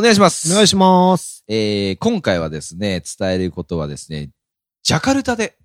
お願いします。お願いします。えー、今回はですね、伝えることはですね、ジャカルタで、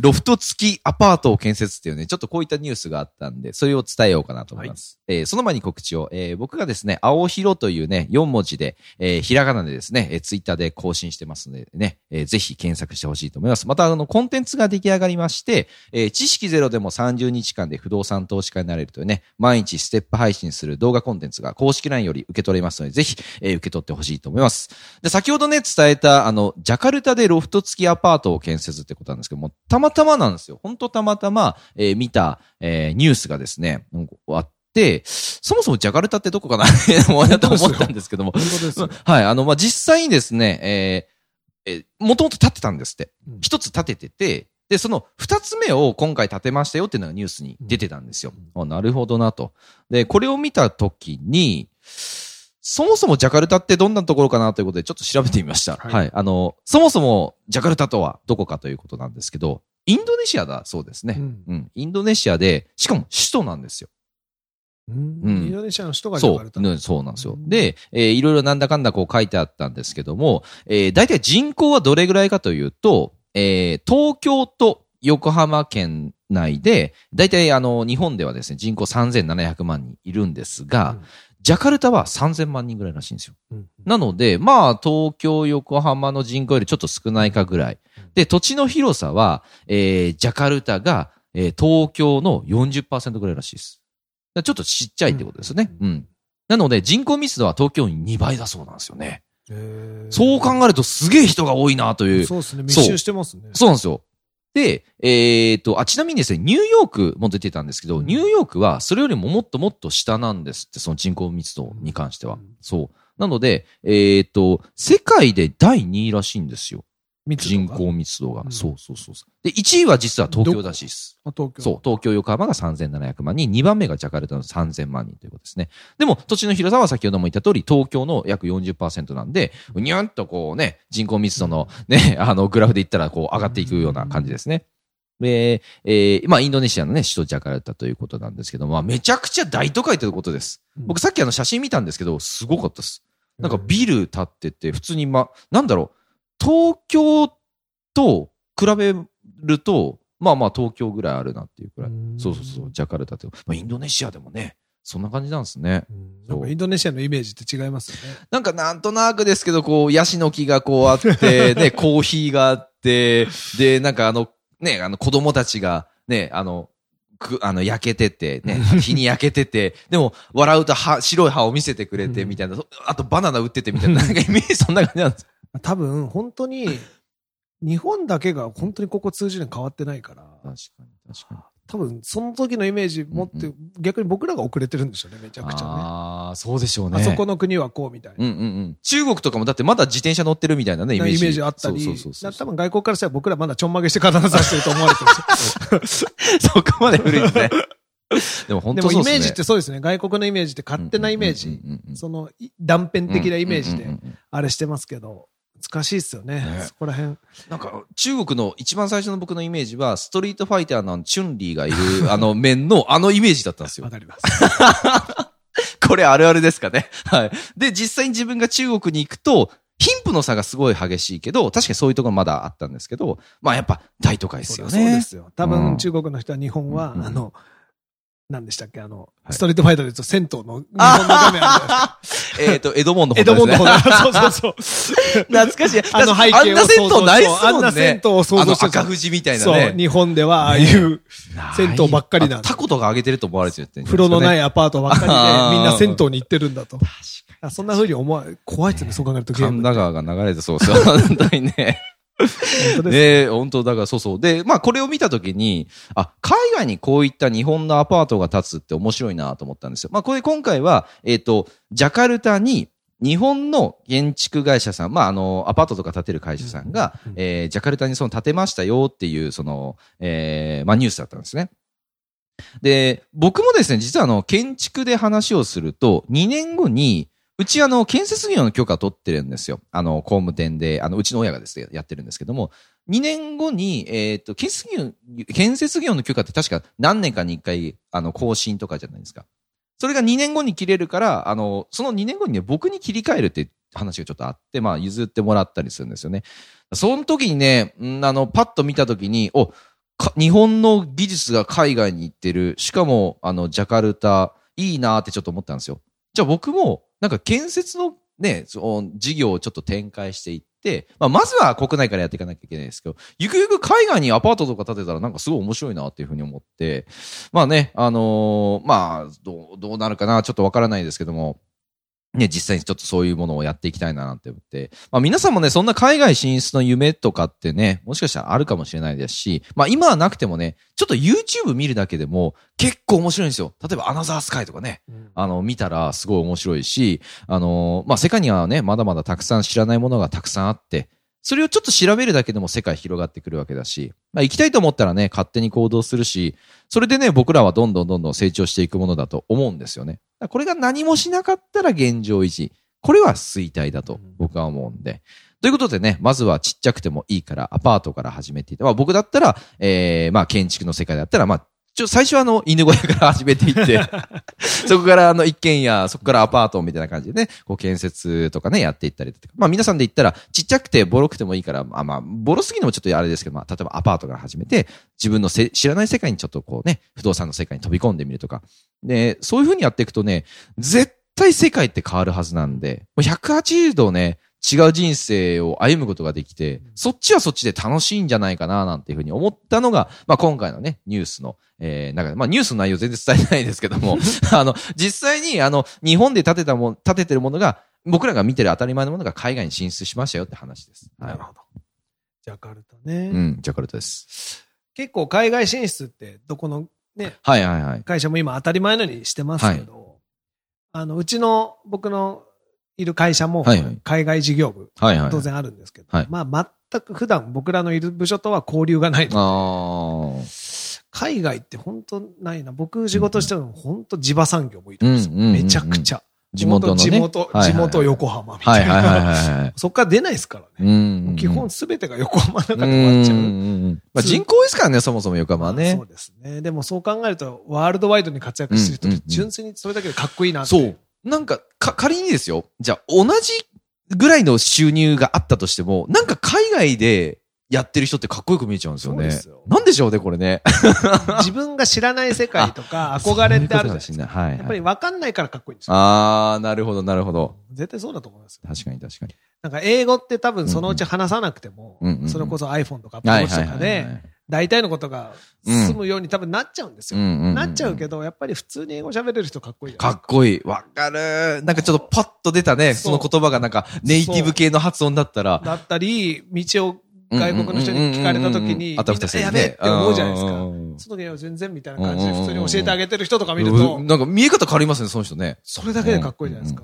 ロフト付きアパートを建設っていうね、ちょっとこういったニュースがあったんで、それを伝えようかなと思います。えーその前に告知を、えー僕がですね、青広というね、4文字で、えーひらがなでですね、えーツイッターで更新してますのでね、えーぜひ検索してほしいと思います。また、あの、コンテンツが出来上がりまして、えー知識ゼロでも30日間で不動産投資家になれるというね、毎日ステップ配信する動画コンテンツが公式 LINE より受け取れますので、ぜひ、えー受け取ってほしいと思います。で、先ほどね、伝えた、あの、ジャカルタでロフト付きアパートを建設ってことなんですけども、たまたまなんですよ。本当たまたま、えー見た、えーニュースがですね、うんあって、そもそもジャカルタってどこかなって思ったと思ったんですけども、本当ですよ。はい、あの、まあ、実際にですね、えーえー、もともと立ってたんですってうん。一つ立ててて、で、その二つ目を今回立てましたよっていうのがニュースに出てたんですよ。あなるほどなと。で、これを見たときに、そもそもジャカルタってどんなところかなということでちょっと調べてみました。は、はいいあの、そもそもジャカルタとはどこかということなんですけど、インドネシアだそうですね。うんうん。インドネシアで、しかも首都なんですよ。うんうんインドネシアの人がジャそうカル、タ。ねそうなんですよう。んで、えーいろいろなんだかんだこう書いてあったんですけども、えー大体人口はどれぐらいかというと、えー東京と横浜県内で、大体あの、日本ではですね、人口3700万人いるんですが、ジャカルタは3000万人ぐらいらしいんですよ。うんなので、まあ、東京、横浜の人口よりちょっと少ないかぐらい。で、土地の広さは、えージャカルタが、えー東京の40%ぐらいらしいです。ちょっとちっちゃいってことですね。うんうん。なので、人口密度は東京に2倍だそうなんですよね。そう考えるとすげえ人が多いなという。そうですね。密集してますね。そうなんですよ。で、えっ、と、あ、ちなみにですね、ニューヨークも出てたんですけど、うんニューヨークはそれよりももっともっと下なんですって、その人口密度に関しては。うんそう。なので、えっ、と、世界で第2位らしいんですよ。人口密度が。うんそうそうそう。で、1位は実は東京らしいです。あ東京。そう。東京、横浜が3700万人、2番目がジャカルタの3000万人ということですね。でも、土地の広さは先ほども言った通り、東京の約40%なんで、うにゃんとこうね、人口密度のね、あの、グラフで言ったらこう上がっていくような感じですね。で、えーまあ、インドネシアのね、首都ジャカルタということなんですけども、まあ、めちゃくちゃ大都会ということです。うん僕さっきあの写真見たんですけど、すごかったです。なんかビル建ってて、普通にま、なんだろう、東京と比べると、まあまあ東京ぐらいあるなっていうくらい。うんそうそうそう、ジャカルタって。まあインドネシアでもね、そんな感じなんですね。インドネシアのイメージって違いますよね。なんかなんとなくですけど、こう、ヤシの木がこうあって、ね、コーヒーがあって、で、なんかあの、ね、あの子供たちが、ね、あの、く、あの、焼けてて、ね、日に焼けてて、でも、笑うと歯、白い歯を見せてくれて、うん。みたいな、あとバナナ売ってて、みたいな、なんかイメージそんな感じなんです。多分、本当に、日本だけが本当にここ数十年変わってないから、確かに、確かに。多分、その時のイメージ持って、う逆に僕らが遅れてるんでしょうね、めちゃくちゃね。ああ、そうでしょうね。あそこの国はこうみたいな。うんうんうん。中国とかもだってまだ自転車乗ってるみたいなね、イメージ。イメージあったり、そうそうそうそう。多分外国からしたら僕らまだちょんまげして刀さしてると思われてるんですよ。そこまで古いですね。でも本で当そうですね。もイメージってそうですね。外国のイメージって勝手なイメージ、そのい断片的なイメージであれしてますけど、難しいっすよね。ねそこら辺。なんか、中国の一番最初の僕のイメージは、ストリートファイターのチュンリーがいる、あの 面の、あのイメージだったんですよわ。かります。これあるあるですかね。はい。で、実際に自分が中国に行くと、貧富の差がすごい激しいけど、確かにそういうところまだあったんですけど、まあやっぱ大都会ですよね。そうですよ。多うん分中国の人は日本は、うんあの、何でしたっけ？あの、はいストリートファイターで言うと銭湯の日本の画面あるじゃないですか。えっと、エドモンドエドモンドほほど。そうそうそう。懐かしい。あの背景をあんな銭湯ないっすもんね。あんな銭湯を想像して赤富士みたいなそう、ね。日本ではああいう銭湯ばっかりなんだタコとかあげてると思われてるって。。風呂のないいアパートばっかりでみんな銭湯に行ってるんだと。確あそんな風に思わ、怖いですね、そう考えるとゲーム。神田川が流れてそうですよ。本当にね。本当です。ね本当だからそうそう。で、まあこれを見たときに、あ、海外にこういった日本のアパートが建つって面白いなと思ったんですよ。まあこれ今回は、えっ、と、ジャカルタに、日本の建築会社さん、まあ、あの、アパートとか建てる会社さんが、うんえージャカルタにその建てましたよっていう、その、えーまあ、ニュースだったんですね。で、僕もですね、実はあの、建築で話をすると、2年後に、うちあの、建設業の許可取ってるんですよ。あの、工務店で、あの、うちの親がですね、やってるんですけども、2年後に、えっ、と、建設業、建設業の許可って確か何年かに1回、あの、更新とかじゃないですか。それが2年後に切れるから、あの、その2年後にね、僕に切り替えるって話がちょっとあって、まあ、譲ってもらったりするんですよね。その時にね、んあの、パッと見た時に、お、日本の技術が海外に行ってる。しかも、あの、ジャカルタ、いいなってちょっと思ったんですよ。じゃあ僕も、なんか建設のね、その事業をちょっと展開していって、まあ、まずは国内からやっていかなきゃいけないですけど、ゆくゆく海外にアパートとか建てたらなんかすごい面白いなっていうふうに思って、まあね、あのーまあ、ど、どうなるかな、ちょっとわからないですけども、ね、実際にちょっとそういうものをやっていきたいななんて思って。まあ皆さんもね、そんな海外進出の夢とかってね、もしかしたらあるかもしれないですし、まあ今はなくてもね、ちょっと YouTube 見るだけでも結構面白いんですよ。例えばアナザースカイとかね、あの、見たらすごい面白いし、あの、まあ世界にはね、まだまだたくさん知らないものがたくさんあって、それをちょっと調べるだけでも世界広がってくるわけだし、まあ行きたいと思ったらね、勝手に行動するし、それでね、僕らはどんどんどんどん成長していくものだと思うんですよね。これが何もしなかったら現状維持。これは衰退だと僕は思うんで。ということでね、まずはちっちゃくてもいいから、アパートから始めていって、まあ僕だったら、えー、まあ建築の世界だったら、まあ、ちょ、最初はあの、犬小屋から始めていって、そこからあの、一軒家、そこからアパートみたいな感じでね、こう建設とかね、やっていったりとか。まあ皆さんで言ったら、ちっちゃくてボロくてもいいから、まあまあ、ボロすぎるのもちょっとあれですけど、まあ、例えばアパートから始めて、自分のせ知らない世界にちょっとこうね、不動産の世界に飛び込んでみるとか。で、そういう風にやっていくとね、絶対世界って変わるはずなんで、もう180度ね、違う人生を歩むことができて、そっちはそっちで楽しいんじゃないかな、なんていうふうに思ったのが、まあ今回のね、ニュースの、えー、なんか、まあニュースの内容全然伝えてないですけども、あの、実際に、あの、日本で建てたもん、建ててるものが、僕らが見てる当たり前のものが海外に進出しましたよって話です。はないる。ほど。ジャカルタね。うん、ジャカルタです。結構海外進出ってどこのね、はいはいはい。会社も今当たり前のようにしてますけど、あの、うちの僕のいる会社も海外事業部。当然あるんですけど、はいまあ全く普段僕らのいる部署とは交流がないので。海外って本当ないな。僕仕事してるの本当地場産業もいるんですよ。うんうんうんうんめちゃくちゃ。地元のね。地元、地元横浜みはいたいな。そっから出ないですからうね。ん。基本すべてが横浜の中で終わっちゃう。まあ人口ですからね、そもそも横浜はねそう。ですね。でもそう考えると、ワールドワイドに活躍してる人って純粋にそれだけでかっこいいなって。そう。なんか、か、仮にですよ。じゃあ、同じぐらいの収入があったとしても、なんか海外でやってる人ってかっこよく見えちゃうんですよね。よなんでしょうね、これね。自分が知らない世界とか 憧れってあるじゃないですか。か。はい、はい。やっぱり分かんないからかっこいいんですよ。あー、なるほど、なるほど。絶対そうだと思いますよ。確かに確かに。なんか英語って多分そのうち話さなくてもうんうんうん、それこそ iPhone とか Apple とかで、大体のことが済むように多分なっちゃうんですよ。なっちゃうけど、やっぱり普通に英語喋れる人かっこいいじゃないかっこいい。わかる。なんかちょっとパッと出たね、その言葉がなんかネイティブ系の発音だったら、だったり、道を外国の人に聞かれた時に、あたふたするね。やべえって思うじゃないですか。その時は全然みたいな感じで普通に教えてあげてる人とか見ると。うん、なんか見え方変わりますね、その人ね。それだけでかっこいいじゃないですか。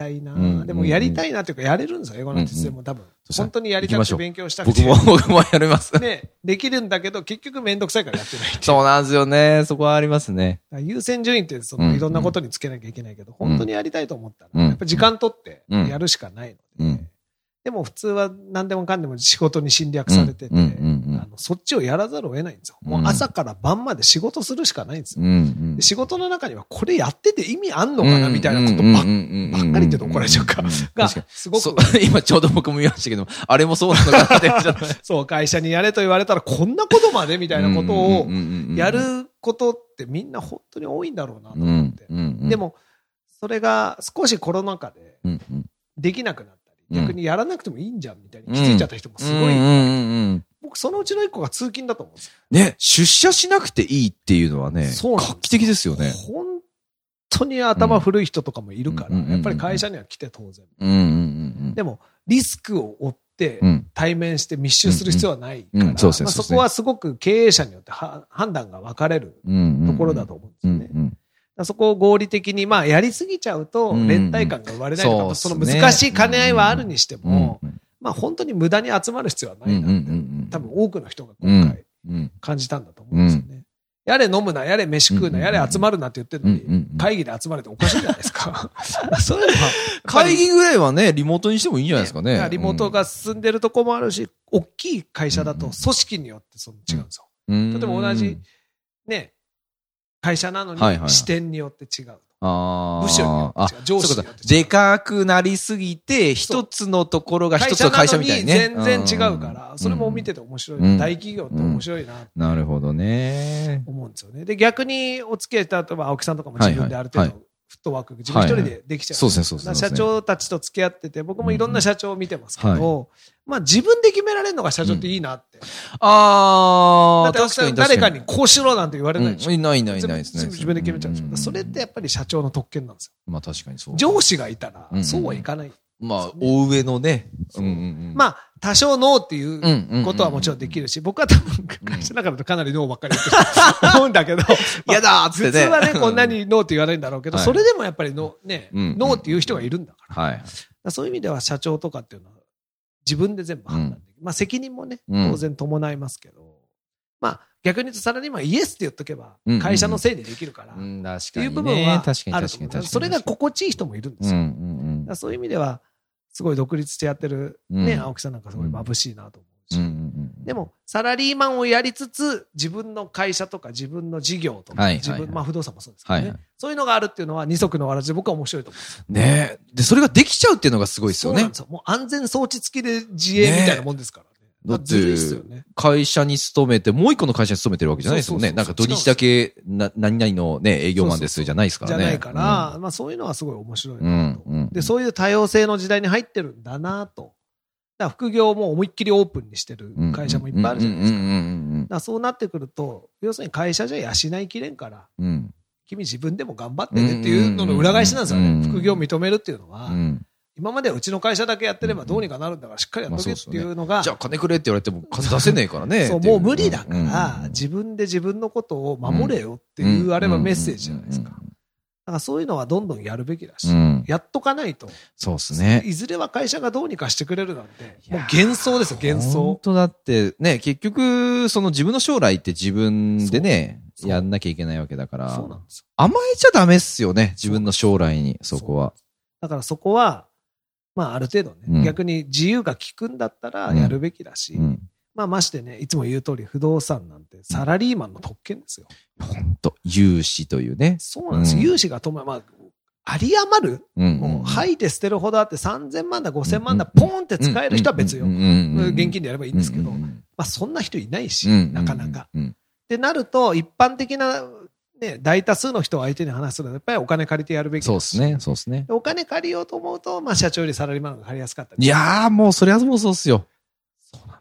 たいな。うんでもやりたいなっていうか、やれるんですよ、英語なんて。でも多分。本当にやりたくて勉強したくて。僕も、僕もやります。ね、できるんだけど、結局めんどくさいからやってない そうなんですよね。そこはありますね。優先順位ってそうんのいろんなことにつけなきゃいけないけど、本当にやりたいと思ったら、うん。やっぱ時間取ってやるしかないので、うんでも普通は何でもかんでも仕事に侵略されてて、そっちをやらざるを得ないんですよ。もう朝から晩まで仕事するしかないんですよ。仕事の中にはこれやってて意味あんのかなみたいなことばっかりって言うと怒られちゃうかが。すごく 今ちょうど僕も見ましたけど、あれもそうなのかなって。そう、会社にやれと言われたらこんなことまでみたいなことをやることってみんな本当に多いんだろうなと思って。で、も、それが少しコロナ禍でできなくなったり、うん逆にやらなくてもいいんじゃんみたいに気づいちゃった人もすごい。僕そのうちの一個が通勤だと思うんですよ。ね、出社しなくていいっていうのはね、画期的ですよね。本当に頭古い人とかもいるから、やっぱり会社には来て当然。でも、リスクを負ってうん。対面して密集する必要はないから、そこはすごく経営者によっては判断が分かれる。ところだと思うんですよね。うんうんそこを合理的に、まあ、やりすぎちゃうと、連帯感が生まれないとか、うん、その難しい兼ね合いはあるにしても、まあ、本当に無駄に集まる必要はないなって、多分多くの人が今回感じたんだと思うんですよね。やれ飲むな、やれ飯食うな、やれ集まるなって言ってるのに、会議で集まれておかしいじゃないですか。そういうのは。会議ぐらいはね、リモートにしてもいいんじゃないですかね。リモートが進んでるとこもあるし、大きい会社だと組織によってその違うんですよ。例えば同じ、ね、会社なのに視点によって違う。ああ。部署によって違う。上司によってでかくなりすぎて、一つのところが一つの会社みたいにね。全然違うから、それも見てて面白い。大企業って面白いな。なるほどね。思うんですよね。で、逆にお付き合いした、例えば青木さんとかも自分である程度、フットワーク、自分一人でできちゃう。そうですね、そうですね。社長たちと付き合ってて、僕もいろんな社長を見てますけど、まあ自分で決められるのが社長っていいなって。ああ、確かに誰かにこうしろなんて言われないでしょ。いないいないいないですね。自分で決めちゃうんですよ。それってやっぱり社長の特権なんですよ。まあ確かにそう。上司がいたら、そうはいかない。まあ、大上のね。まあ、多少ノーっていうことはもちろんできるし、僕は多分、会社の中だとかなりノーばっかり言ってる 思うんだけど、嫌だっつってね。普通はね、こんなにノーって言わないんだろうけど、それでもやっぱりノー、ね、ノーっていう人がいるんだから。はい。そういう意味では社長とかっていうのは、自分で全部判断できる。まあ、責任もね、当然伴いますけど、まあ、逆に言うとサラリーマンイエスって言っとけば、会社のせいでできるから、っていう部分はあると思う。それが心地いい人もいるんですよ。そういう意味では、すごい独立してやってるね、うん、青木さんなんかすごい眩しいなと思うし、でも、サラリーマンをやりつつ、自分の会社とか自分の事業とか、はいはいはい、自分、まあ不動産もそうですけどね、そういうのがあるっていうのは二足のわらじで僕は面白いと思うね。で、それができちゃうっていうのがすごいですよね。そうなんですよ。もう安全装置付きで自営みたいなもんですから。だって、会社に勤めて、もう一個の会社に勤めてるわけじゃないですよね。なんか土日だけ、な、何々のね、営業マンですじゃないですからね。じゃないから、まあそういうのはすごい面白いなと。で、そういう多様性の時代に入ってるんだなと。だ副業も思いっきりオープンにしてる会社もいっぱいあるじゃないですか。そうなってくると、要するに会社じゃ養いきれんから、君自分でも頑張ってねっていうのの裏返しなんですよね。副業を認めるっていうのは。今まではうちの会社だけやってればどうにかなるんだからしっかりやっとけっていうのが。じゃあ金くれって言われても金出せねえからね。そう、もう無理だから、自分で自分のことを守れよっていうあればメッセージじゃないですか。だからそういうのはどんどんやるべきだし、やっとかないと。そうですね。いずれは会社がどうにかしてくれるなんて、もう幻想ですよ、幻想。本当だって、ね、結局、その自分の将来って自分でね、やんなきゃいけないわけだから。甘えちゃダメっすよね、自分の将来に、そこは。だからそこは、まあ、ある程度ね、うん、逆に自由が利くんだったらやるべきだし、うん、まあ、ましてね、いつも言う通り不動産なんてサラリーマンの特権ですよ。本当融資というね。そうなんです。融資がまあ、あり余る、もう吐いて捨てるほどあって3000万だ、5000万だ、ポンって使える人は別よ。現金でやればいいんですけど、まあそんな人いないし、なかなか。ってなると、一般的なね、大多数の人を相手に話すのは、やっぱりお金借りてやるべきそうですね、そうですね。お金借りようと思うと、まあ社長よりサラリーマンが借りやすかったいやー、もうそれはもうそうっすよ。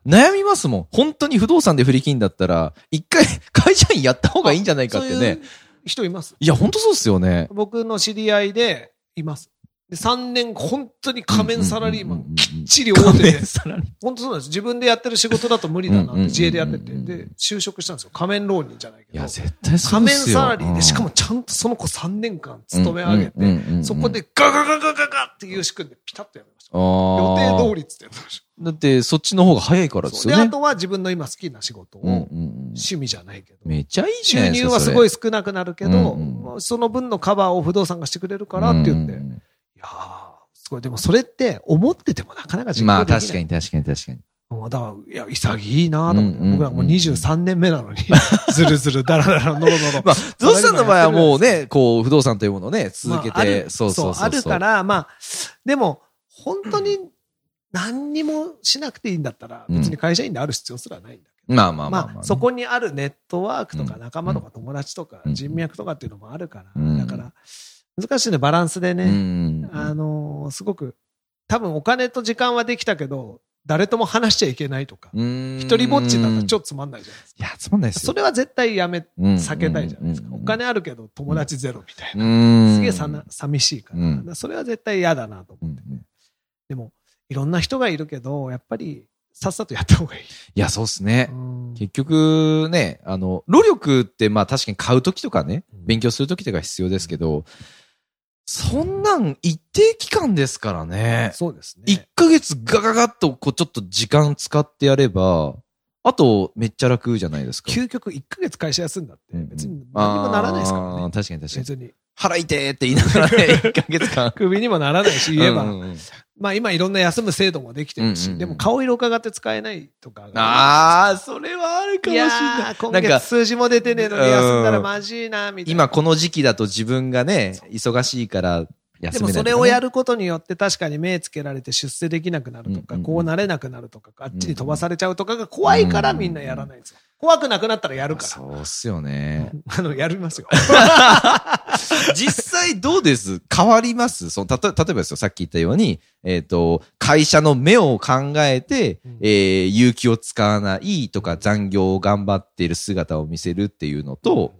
悩みますもん。本当に不動産で振り金だったら、一回 会社員やった方がいいんじゃないかってね。う人いますいや、本当そうっすよね。僕の知り合いでいます。で、3年、本当に仮面サラリーマン、きっちり大手で。本当そうなんです。自分でやってる仕事だと無理だなって自営でやってて。で、就職したんですよ。仮面浪人じゃないけど。いや、絶対そう仮面サラリーで、しかもちゃんとその子3年間勤め上げて、そこでガガガガガガっていう仕組んでピタッとやりました。予定通りっつってやました。だって、そっちの方が早いからですよね。で、あとは自分の今好きな仕事を、趣味じゃないけど。めっちゃいいじゃないですか。収入はすごい少なくなるけど、その分のカバーを不動産がしてくれるからって言って、いやー、すごい。でもそれって思っててもなかなか実行できない。まあ確かに確かに確かに。だから、いや、潔いなと思って、僕らもう23年目なのに、ずるずる、だらだら、のろのろ。まあ、ゾウさんの場合はもうね、こう、不動産というものをね、続けて、そうそうそう。あるから、まあ、でも、本当に何にもしなくていいんだったら、別に会社員である必要すらないんだけど。まあまあまあ、まあ、そこにあるネットワークとか仲間とか友達とか人脈とかっていうのもあるから、だから、難しいね、バランスでね。あの、すごく、多分お金と時間はできたけど、誰とも話しちゃいけないとか、一人ぼっちだったらちょっとつまんないじゃないですか。いや、つまんないですそれは絶対やめ、避けたいじゃないですか。お金あるけど友達ゼロみたいな。すげえさな寂しいから。それは絶対嫌だなと思ってね。でも、いろんな人がいるけど、やっぱり、さっさとやった方がいい。いや、そうっすね。結局ね、あの、労力ってまあ確かに買うときとかね、勉強するときとか必要ですけど、そんなん一定期間ですからね。そうですね。1ヶ月ガガガッとこうちょっと時間使ってやれば、あとめっちゃ楽じゃないですか。究極1ヶ月会社休んだって別に何もならないですからね。確かに確かに。別に。腹痛えって言いながらね、1ヶ月間。首にもならないし、言えば。うんうん、まあ今いろんな休む制度もできてるし、うんうんうん、でも顔色伺って使えないとか。ああ、それはあるかもしれない。今月数字も出てねえのに休んだらまじいな、みたいな。今この時期だと自分がね、忙しいからでもそれをやることによって確かに目つけられて出世できなくなるとか、こうなれなくなるとか、あっちに飛ばされちゃうとかが怖いからみんなやらないんですよ。怖くなくなったらやるから。そうっすよね。あの、やりますよ。実際どうです？変わります？その、たと、例えばですよ、さっき言ったように、えっ、ー、と、会社の目を考えて、うん、えー、勇気を使わないとか残業を頑張っている姿を見せるっていうのと、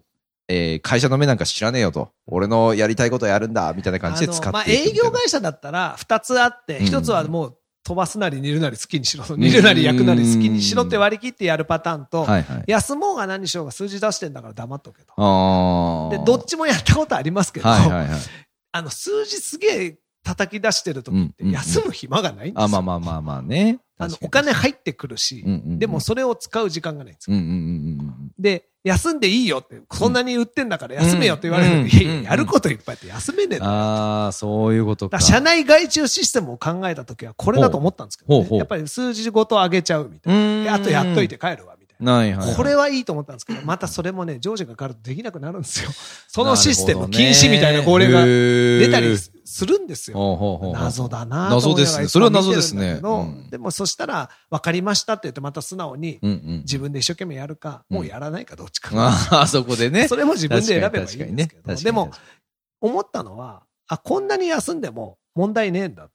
えー、会社の目なんか知らねえよと。俺のやりたいことやるんだ、みたいな感じで使ってまあ、営業会社だったら、二つあって、一、つはもう、飛ばすなり煮るなり好きにしろ。煮るなり焼くなり好きにしろって割り切ってやるパターンと、はいはい、休もうが何しようが数字出してんだから黙っとけと。で、どっちもやったことありますけど、はいはいはい、あの、数字すげえ叩き出してる時って休む暇がないんですよ。あ、まあまあまあまあね。あの、お金入ってくるし、でもそれを使う時間がないんですよ。で、休んでいいよって、そんなに売ってんだから休めよって言われるのに、やることいっぱいあって休めねえああ、そういうことか。社内外注システムを考えた時はこれだと思ったんですけど、ね、やっぱり数字ごと上げちゃうみたいな。あとやっといて帰るわ。はいはい、これはいいと思ったんですけど、またそれもね、常時がかかるとできなくなるんですよ。そのシステム、禁止みたいな号令が出たりするんですよ。謎だな謎ですね。それは謎ですね。でもそしたら、分かりましたって言ってまた素直に、自分で一生懸命やるか、もうやらないかどっちか。ああ、そこでね。それも自分で選べばいいんですけど。でも、思ったのは、あ、こんなに休んでも問題ねえんだ。っ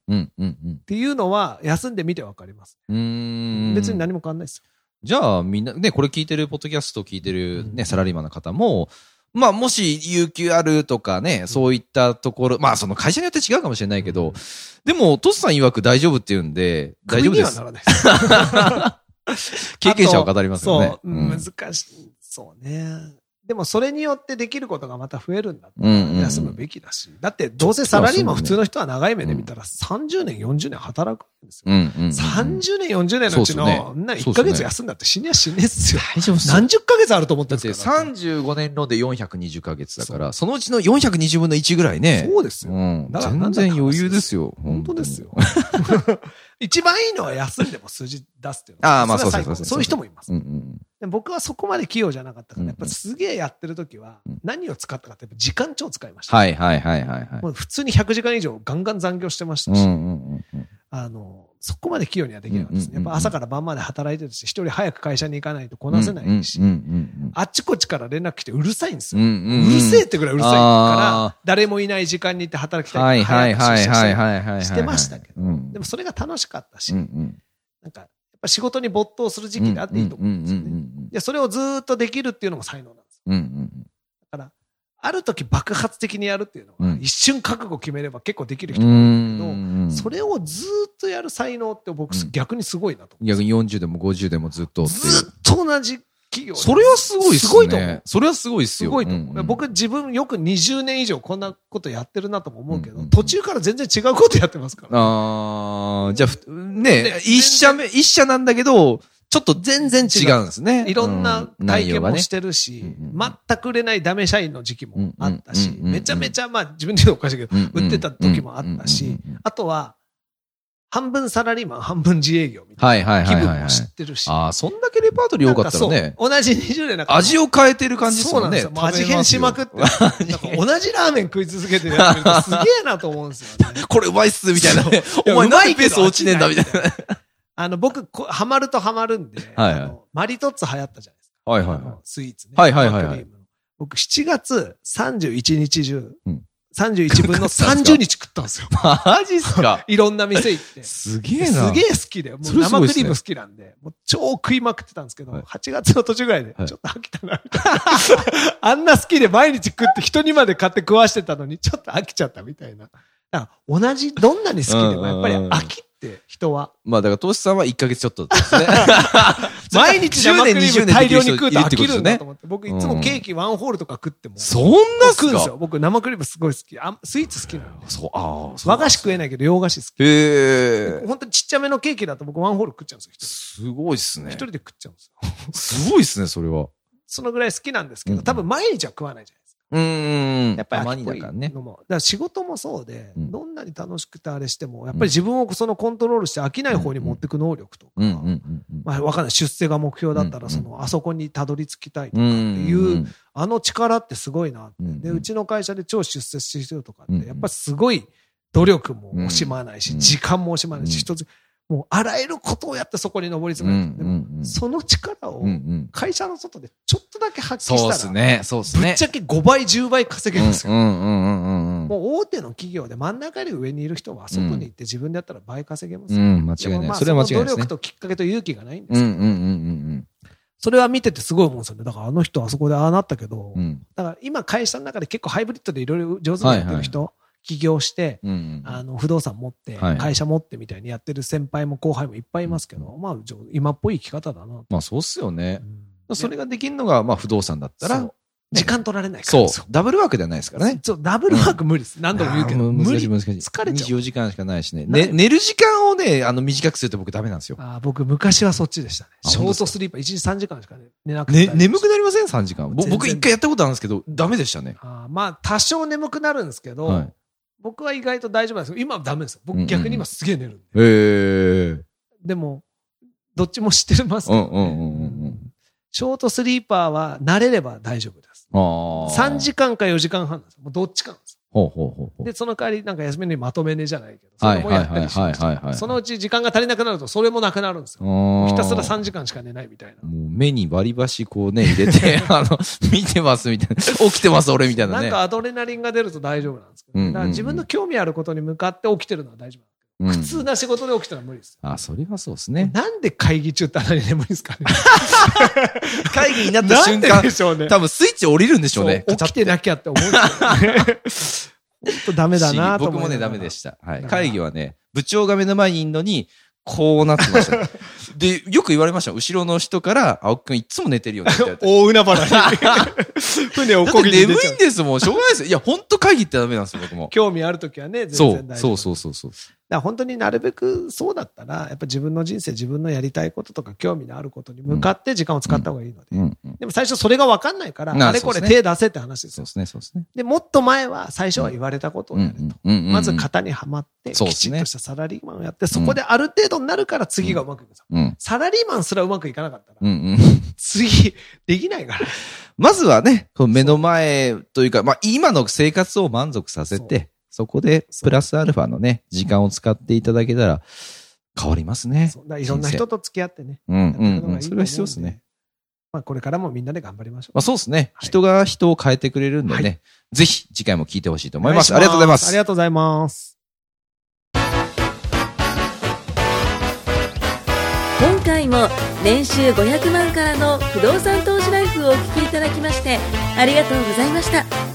ていうのは、休んでみて分かります。別に何も変わんないですよ。じゃあみんな、ね、これ聞いてる、ポッドキャスト聞いてるね、サラリーマンの方も、まあもし有給あるとかね、そういったところ、まあその会社によって違うかもしれないけど、でも、トスさん曰く大丈夫って言うんで、大丈夫です。経験者は語りますよね。そう、難しい。そうね。でもそれによってできることがまた増えるんだ休むべきだし。だってどうせサラリーマン普通の人は長い目で見たら30年、40年働くんですよ。30年、40年のうちの1ヶ月休んだって死には死ねえっすよ。大丈夫何十ヶ月あると思ってんですか35年ので420ヶ月だから、そのうちの420分の1ぐらいね。そうですよ。全然余裕ですよ。本当ですよ。一番いいのは休んでも数字出すっていうのああ、まあそうそうそうそういう人もいます。僕はそこまで器用じゃなかったから、やっぱすげえやってる時は、何を使ったかって、時間超使いました。はいはいはいはい、もう普通に100時間以上ガンガン残業してましたし、あの、そこまで器用にはできなかったですね。やっぱ朝から晩まで働いてるし、一人早く会社に行かないとこなせないし、あっちこっちから連絡来てうるさいんですよ。うるせえってぐらいうるさいから、誰もいない時間に行って働きたい早くしてましたけど、でもそれが楽しかったし、なんか、やっぱ仕事に没頭する時期であっていいと思うんですよね。で、それをずっとできるっていうのも才能なんですよ。だから、ある時爆発的にやるっていうのは、一瞬覚悟決めれば結構できる人なんだけど、それをずっとやる才能って僕、逆にすごいなと逆に40でも50でもずっとずっと同じ企業。それはすごいっすね。すごいと思う。それはすごいっすよ。すごいと思う。うんうん、僕自分よく20年以上こんなことやってるなとも思うけど、うんうん、途中から全然違うことやってますから、ああ、じゃあ、ね、ね一社目、一社なんだけど、ちょっと全然違うんですね。いろんな体験もしてるし、うんね、全く売れないダメ社員の時期もあったし、めちゃめちゃ、まあ自分で言うのおかしいけど、売ってた時もあったし、あとは、半分サラリーマン、半分自営業みたいな気分も知ってるし。ああ、そんだけレパートリー多かったらね。同じ20年な味を変えてる感じですもんね。そうなんですよ。味変しまくって。同じラーメン食い続けてるやつすげえなと思うんですよね。これうまいっす、みたいな。お前何ペース落ちねえんだ、みたいな。あの、僕、ハマるとハマるんで、マリトッツォ流行ったじゃないですか。はいはいはい。スイーツね。はいはいはい、はい。僕、7月31日中、うん31分の30日食ったんですよ。マジっすか？いろんな店行って。すげえな。すげえ好きで、もう生クリーム好きなんで、もう超食いまくってたんですけど、8月の途中ぐらいで、ちょっと飽きたな、みたいな。あんな好きで毎日食って人にまで買って食わしてたのに、ちょっと飽きちゃったみたいな。だから同じ、どんなに好きでもやっぱり飽きって人は。まあだから投資さんは1ヶ月ちょっとですね。毎日生クリーム大量に食うと飽きるんだと思って。僕いつもケーキワンホールとか食っても。そんな食うんですよ。僕生クリームすごい好き。あスイーツ好きなの。そう、ああ。和菓子食えないけど洋菓子好き。へえ。本当にちっちゃめのケーキだと僕ワンホール食っちゃうんですよ。すごいっすね。一人で食っちゃうんですよ。すごいっすね、それは。そのぐらい好きなんですけど、多分毎日は食わないじゃない。うん。やっぱり飽きっぽいのも。だから仕事もそうで、どんなに楽しくてあれしても、やっぱり自分をそのコントロールして飽きない方に持っていく能力とか、まあわかんない。出世が目標だったら、その、あそこにたどり着きたいとかっていう、あの力ってすごいなって。で、うちの会社で超出世してる人とかって、やっぱりすごい努力も惜しまないし、時間も惜しまないし、一つ、もうあらゆることをやってそこに上り詰める。でも、その力を会社の外でちょっとだけ発揮したら、そうですね、そうですね。ぶっちゃけ5倍、10倍稼げるんですよ。もう大手の企業で真ん中より上にいる人は外に行って自分でやったら倍稼げますよ。うん、間違いない。それは間違いない。努力ときっかけと勇気がないんですよ。それは見ててすごい思うんですよね。だからあの人はあそこでああなったけど、だから今会社の中で結構ハイブリッドでいろいろ上手にやってる人、起業して、うん、あの、不動産持って、会社持ってみたいにやってる先輩も後輩もいっぱいいますけど、まあ、今っぽい生き方だな。まあ、そうっすよね。うん、それができるのが、まあ、不動産だったら、時間取られないから。そう。ダブルワークではないですからね。そう、ダブルワーク無理です。何度も言うけど。難しい難しい。疲れちゃう。24時間しかないしね。ね、寝る時間をね、あの、短くすると僕ダメなんですよ。あ僕、昔はそっちでしたね。ショートスリーパー、1日3時間しか寝なくて。ね、眠くなりません ?3 時間。僕一回やったことあるんですけど、ダメでしたね。あまあ、多少眠くなるんですけど、僕は意外と大丈夫なんですけど、今はダメですよ。僕逆に今すげえ寝るんで。うんうん、ええでも、どっちも知ってますけど、ね、ショートスリーパーは慣れれば大丈夫です。3時間か4時間半なんですもうどっちか。ほうほうほうほうで、その代わりなんか休みにまとめねじゃないけど、それもやったりしましたそのうち時間が足りなくなると、それもなくなるんですよ。ひたすら3時間しか寝ないみたいな。もう目に割り箸こうね、入れて、あの、見てますみたいな。起きてます俺みたいなね。なんかアドレナリンが出ると大丈夫なんですけど、だから自分の興味あることに向かって起きてるのは大丈夫。うん、普通な仕事で起きたら無理です。あ、それはそうですね。なんで会議中ってあんなに眠いんですかね 会議になった瞬間、でしょうね、多分スイッチ降りるんでしょうね。起きてなきゃって思うんですよね。本当ダメだなと僕もね、ダメでした。はい。会議はね、部長が目の前にいるのに、こうなってました。で、よく言われました。後ろの人から、青木くんいつも寝てるよね大海原に。船をこぎ眠いんですもん。しょうがないです。いや、本当会議ってダメなんですよ、僕も。興味あるときはね、全然大丈夫。そうそうそうそう。だ本当になるべくそうだったら、やっぱ自分の人生、自分のやりたいこととか興味のあることに向かって時間を使った方がいいので。うんうん、でも最初それが分かんないから、あれこれ手出せって話ですよ。そうですね、そうですね。で、もっと前は最初は言われたことをやると。まず型にはまって、きちっとしたサラリーマンをやって、そこである程度になるから次がうまくいくサラリーマンすらうまくいかなかったら、うんうん、次、できないから。まずはね、目の前というか、まあ今の生活を満足させて、そこで、プラスアルファのね、時間を使っていただけたら、変わりますね。いろんな人と付き合ってね。うんうんうん。それは必要ですね。まあ、これからもみんなで頑張りましょう。まあ、そうですね、人が人を変えてくれるんでね、ぜひ次回も聞いてほしいと思います。ありがとうございます。ありがとうございます。今回も年収500万からの不動産投資ライフをお聞きいただきましてありがとうございました。